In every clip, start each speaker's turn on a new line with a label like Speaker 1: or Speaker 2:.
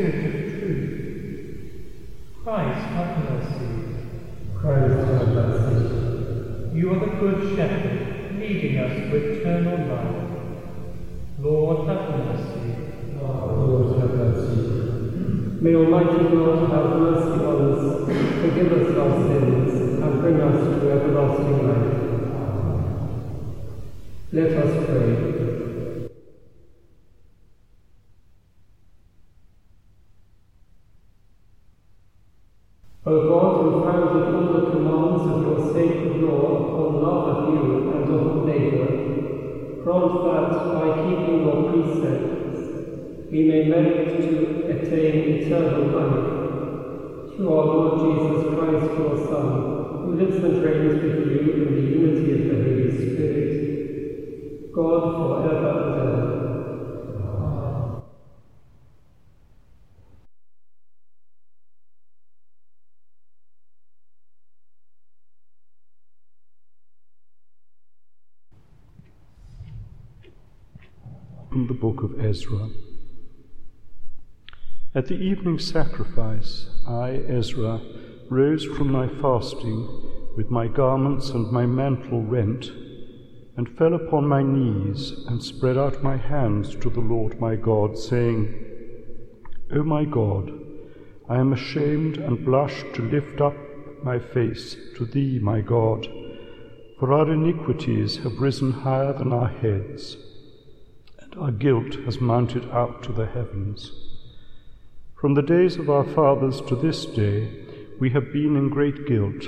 Speaker 1: Spirit of truth. Christ, have mercy.
Speaker 2: Christ, have mercy.
Speaker 1: You are the Good Shepherd, leading us to eternal life. Lord, have mercy.
Speaker 2: Lord, have mercy. May Almighty God have mercy on us, forgive us grant that, by keeping your precepts, we may merit to attain eternal life. Through our Lord Jesus Christ, your Son, who lives and reigns with you in the unity of the Holy Spirit, God for ever and ever.
Speaker 3: From the book of Ezra. At the evening sacrifice, I, Ezra, rose from my fasting with my garments and my mantle rent, and fell upon my knees and spread out my hands to the Lord my God, saying, O my God, I am ashamed and blush to lift up my face to thee, my God, for our iniquities have risen higher than our heads, and our guilt has mounted up to the heavens. From the days of our fathers to this day, we have been in great guilt,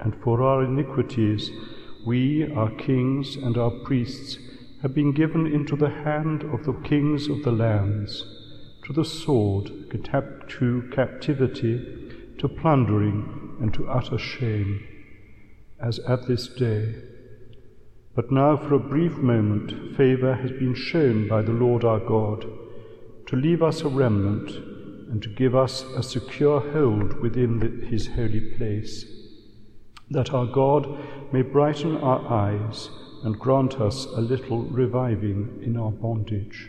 Speaker 3: and for our iniquities, we, our kings, and our priests have been given into the hand of the kings of the lands, to the sword, to captivity, to plundering, and to utter shame, as at this day. But now, for a brief moment, favour has been shown by the Lord our God to leave us a remnant and to give us a secure hold within the, his holy place, that our God may brighten our eyes and grant us a little reviving in our bondage.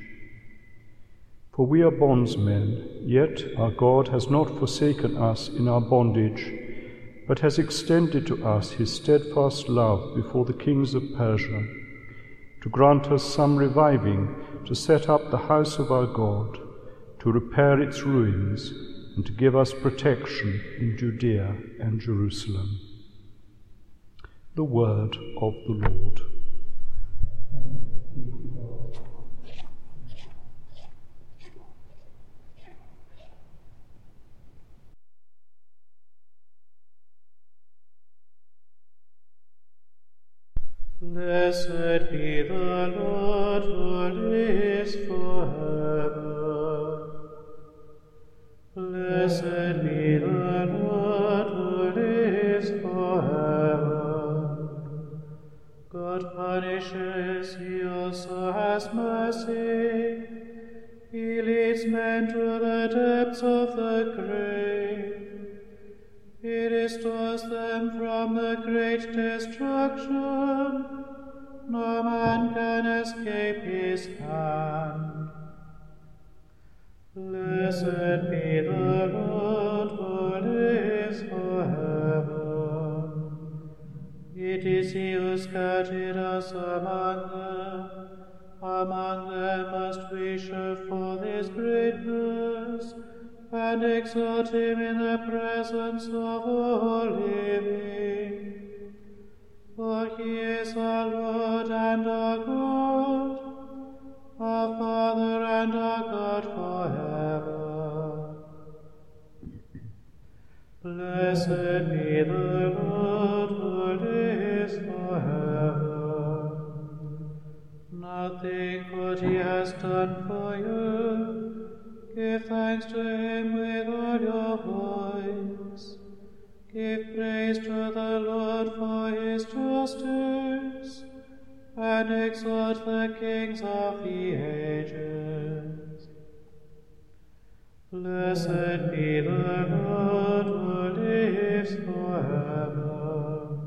Speaker 3: For we are bondsmen, yet our God has not forsaken us in our bondage, but has extended to us his steadfast love before the kings of Persia, to grant us some reviving to set up the house of our God to repair its ruins, and to give us protection in Judea and Jerusalem. The word of the Lord.
Speaker 4: Blessed be the Lord who lives forever. Blessed be the Lord who lives forever. God punishes, he also has mercy. He leads men to the depths of the grave. He restores them from the great destruction. No man can escape his hand. Blessed be the Lord who lives forever. It is he who scattered us among them. Among them must we show forth his greatness and exalt him in the presence of all living. For he is our Lord and our God, our Father and our God forever. Blessed be the Lord who lives forever. Now think what he has done for you. Give thanks to him with all your voice. Give praise to the Lord for his justice, and exalt the kings of the ages. Blessed be the Lord who lives forever.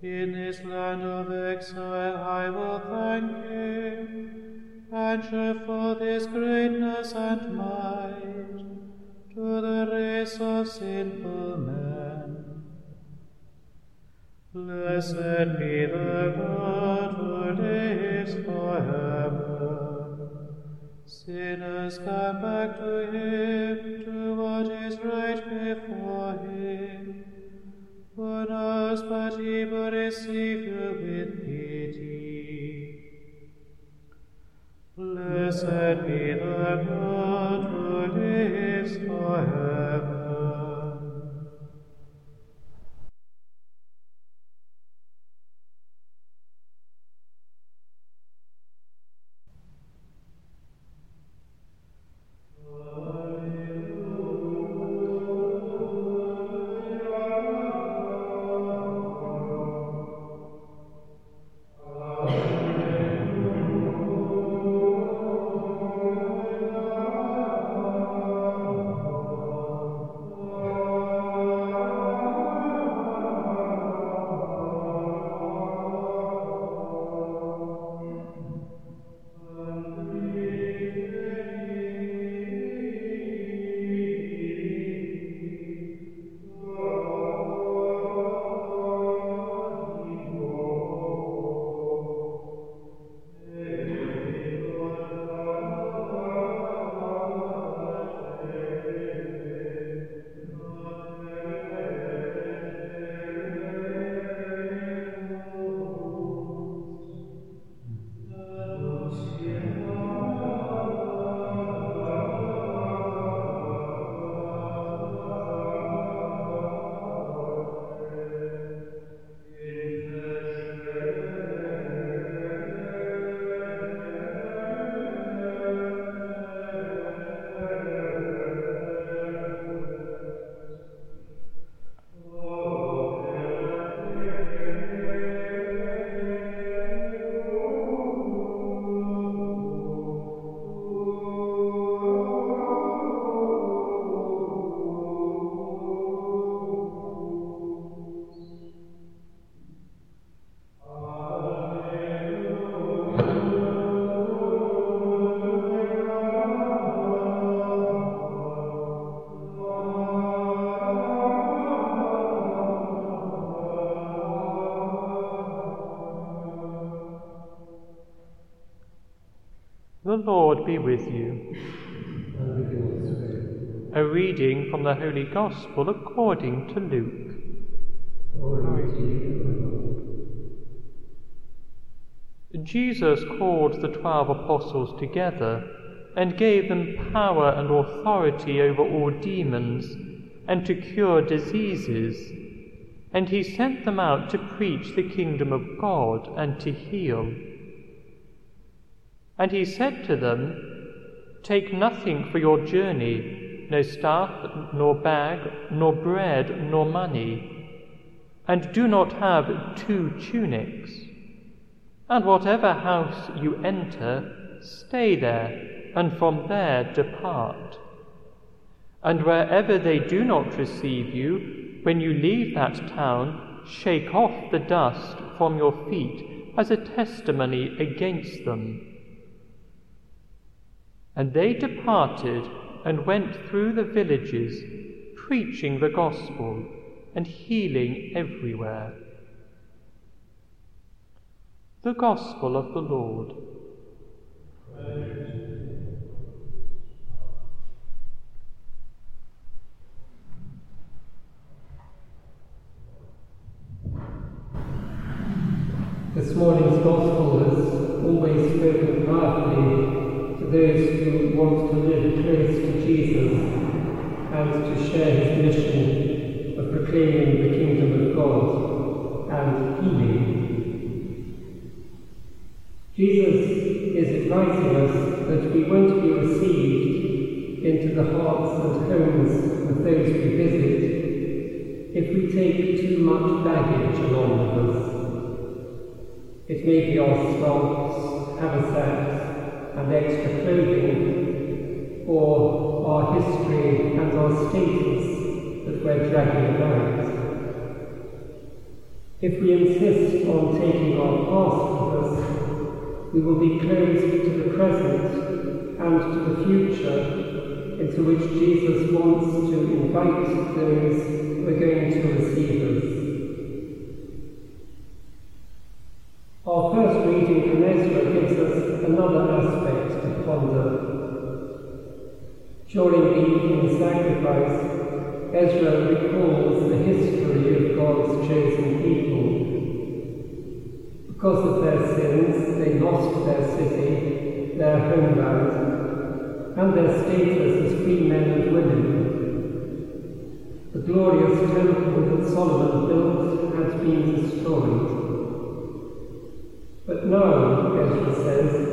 Speaker 4: In this land of exile I will thank him, and show forth his greatness and might to the race of sinful men. Blessed be the God who lives forever. Sinners come back to him, to what is right before him. Who knows but he will receive you with pity. Blessed be the God who lives forever.
Speaker 1: The Lord be with you. A reading from the Holy Gospel according to Luke. Jesus called the twelve apostles together and gave them power and authority over all demons and to cure diseases. And he sent them out to preach the kingdom of God and to heal. And he said to them, Take nothing for your journey, no staff, nor bag, nor bread, nor money, and do not have two tunics. And whatever house you enter, stay there, and from there depart. And wherever they do not receive you, when you leave that town, shake off the dust from your feet as a testimony against them. And they departed and went through the villages, preaching the gospel and healing everywhere. The Gospel of the Lord.
Speaker 2: This morning's Gospel has always spoken those who want to live close to Jesus and to share his mission of proclaiming the kingdom of God and healing. Jesus is advising us that we won't be received into the hearts and homes of those we visit if we take too much baggage along with us. It may be our stocks, haversacks, and extra clothing, or our history and our status that we're dragging about. If we insist on taking our past with us, we will be closed to the present and to the future into which Jesus wants to invite those who are going to receive us. During the evening sacrifice, Ezra recalls the history of God's chosen people. Because of their sins, they lost their city, their homeland, and their status as free men and women. The glorious temple that Solomon built had been destroyed. But now, Ezra says,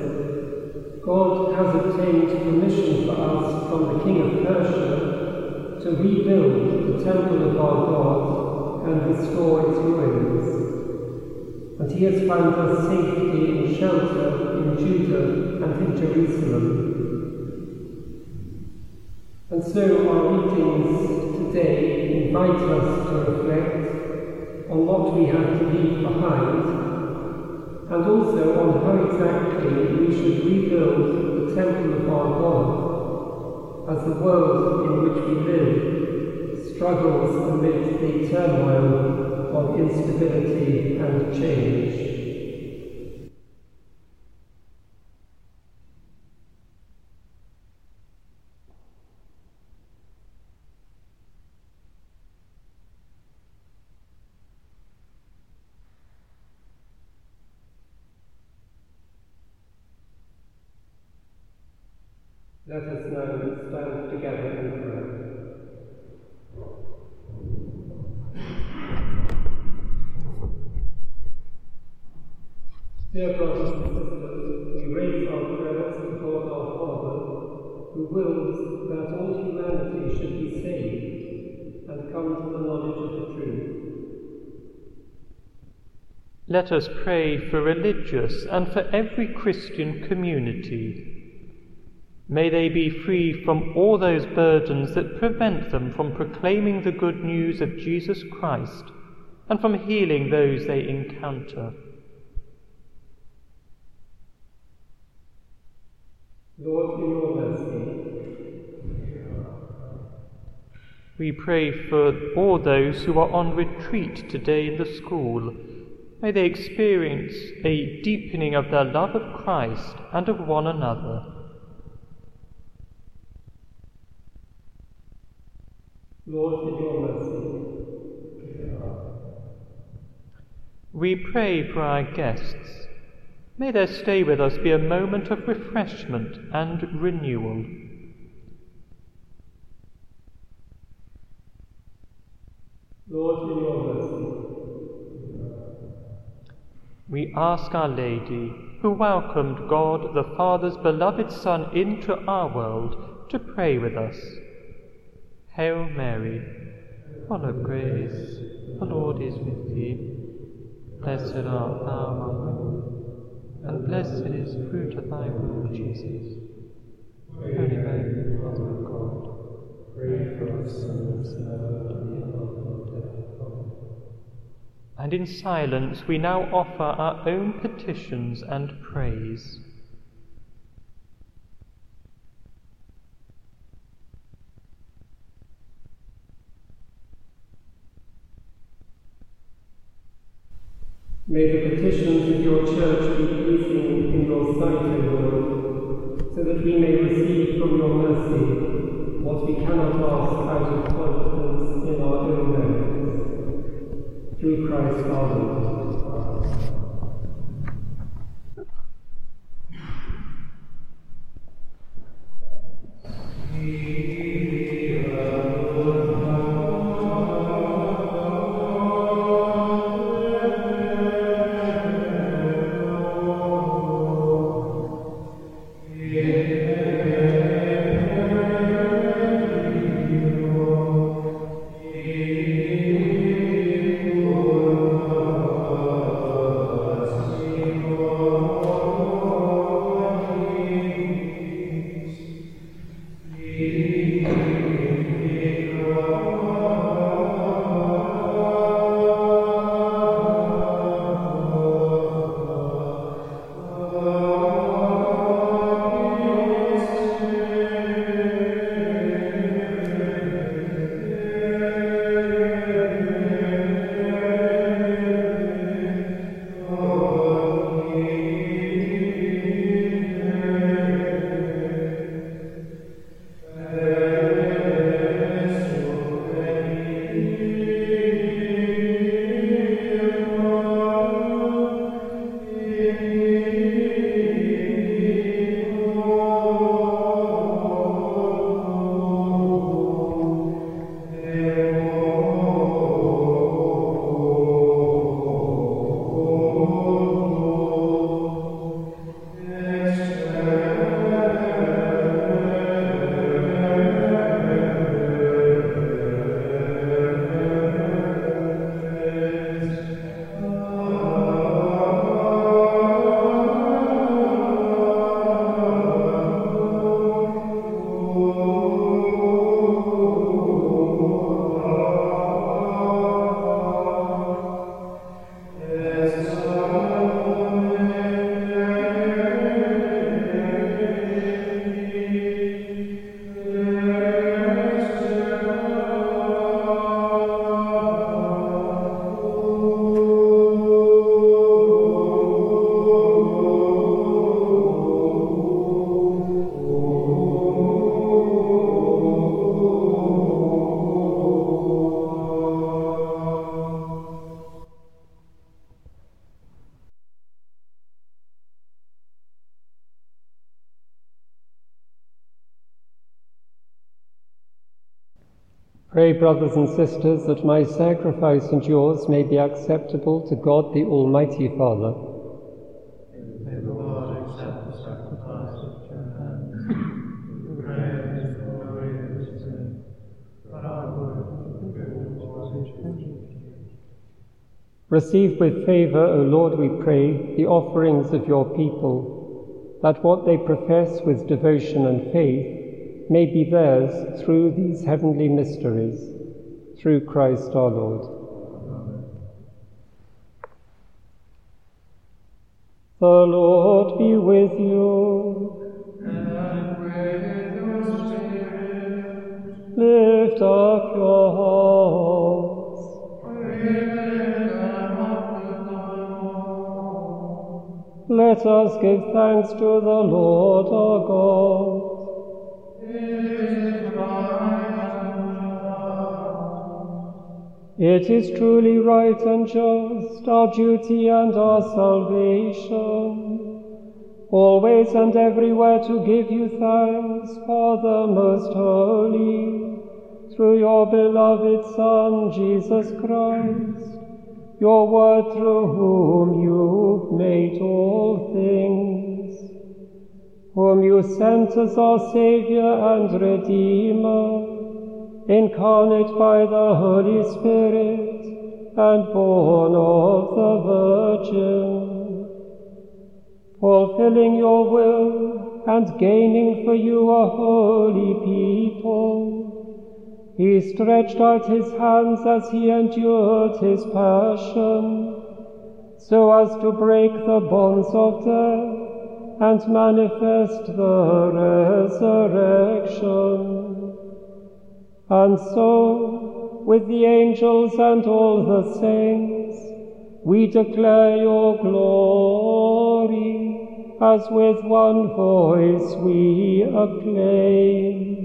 Speaker 2: God has obtained permission for us from the king of Persia to rebuild the temple of our God and restore its ruins. And he has found us safety and shelter in Judah and in Jerusalem. And so our readings today invite us to reflect on what we have to leave behind and also on how exactly we should rebuild the temple of our God as the world in which we live struggles amid the turmoil of instability and change. Let us now stand together in prayer. Dear brothers and sisters, we raise our prayers God our Father, who wills that all humanity should be saved and come to the knowledge of the truth.
Speaker 1: Let us pray for religious and for every Christian community May they be free from all those burdens that prevent them from proclaiming the good news of Jesus Christ and from healing those they encounter.
Speaker 2: Lord, in your mercy.
Speaker 1: We pray for all those who are on retreat today in the school. May they experience a deepening of their love of Christ and of one another.
Speaker 2: Lord, in your mercy.
Speaker 1: We pray for our guests. May their stay with us be a moment of refreshment and renewal.
Speaker 2: Lord, in your mercy.
Speaker 1: We ask Our Lady, who welcomed God the Father's beloved Son into our world, to pray with us. Hail Mary, full of grace, the Lord is with thee. Blessed art thou among women, and blessed is the fruit of thy womb, Jesus. Holy Mary, Mother of God, pray for us sinners now and at the hour of our death. And in silence we now offer our own petitions and praise.
Speaker 2: May the petitions of your church be pleasing in your sight, O Lord, so that we may receive from your mercy what we cannot ask out of confidence in our own merits. Through Christ our Lord. Pray, brothers and sisters, that my sacrifice and yours may be acceptable to God the Almighty Father.
Speaker 4: May the Lord accept the sacrifice at your hands. Pray His glory and His name, for our good and the of
Speaker 2: Receive with favour, O Lord, we pray, the offerings of your people, that what they profess with devotion and faith may be theirs through these heavenly mysteries, through Christ our Lord. The Lord be with you.
Speaker 4: And with your spirit,
Speaker 2: Lift up your hearts.
Speaker 4: lift up to the
Speaker 2: Let us give thanks to the Lord our God. It is truly right and just, our duty and our salvation, always and everywhere to give you thanks, Father most holy, through your beloved Son, Jesus Christ, your word through whom you made all things, whom you sent as our Saviour and Redeemer incarnate by the Holy Spirit and born of the Virgin, fulfilling your will and gaining for you a holy people. He stretched out his hands as he endured his passion, so as to break the bonds of death and manifest the resurrection. And so, with the angels and all the saints, we declare your glory, as with one voice we acclaim.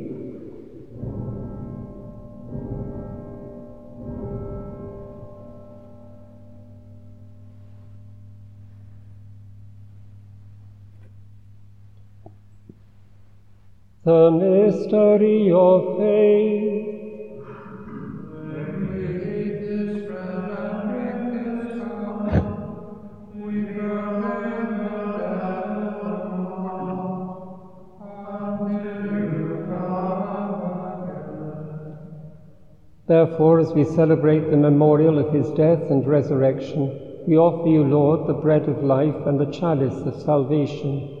Speaker 2: The mystery of faith. Therefore, as we celebrate the memorial of his death and resurrection, we offer you, Lord, the bread of life and the chalice of salvation,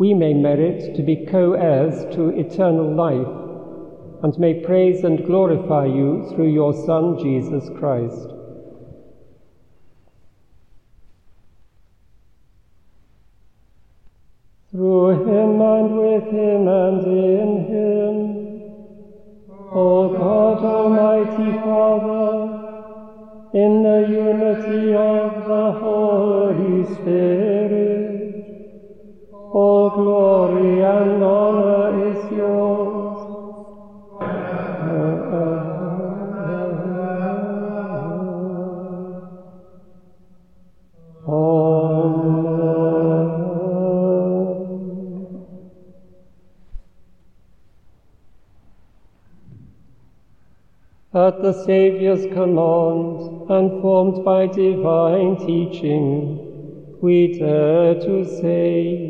Speaker 2: we may merit to be co heirs to eternal life, and may praise and glorify you through your Son, Jesus Christ. Through him and with him and in him, O God, Almighty Father, in the unity of the Holy Spirit, all glory and honor is yours. At the Saviour's command, and formed by divine teaching, we dare to say,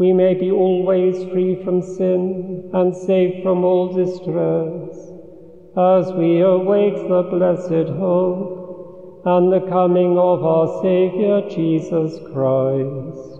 Speaker 2: we may be always free from sin and safe from all distress, as we await the blessed hope and the coming of our Saviour Jesus Christ.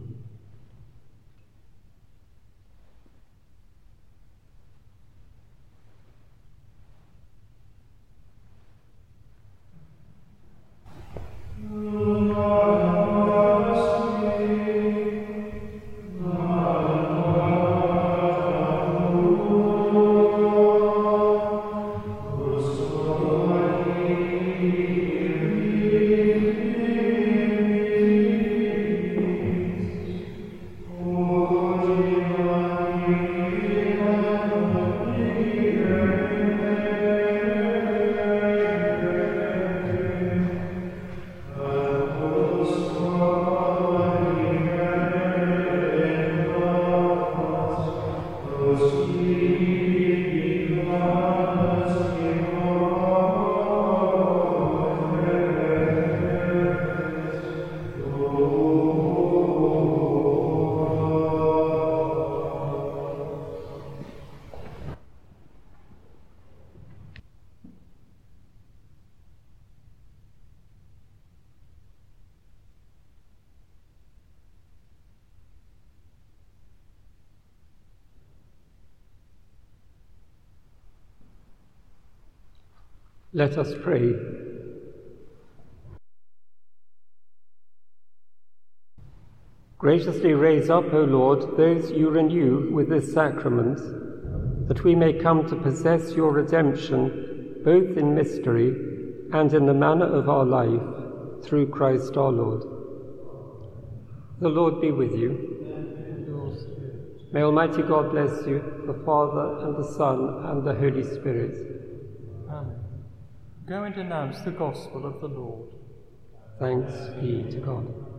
Speaker 2: Let us pray. Graciously raise up, O Lord, those you renew with this sacrament, that we may come to possess your redemption both in mystery and in the manner of our life, through Christ our Lord. The Lord be with you. May Almighty God bless you, the Father, and the Son, and the Holy Spirit.
Speaker 1: Go and announce the gospel of the Lord.
Speaker 2: Thanks be to God.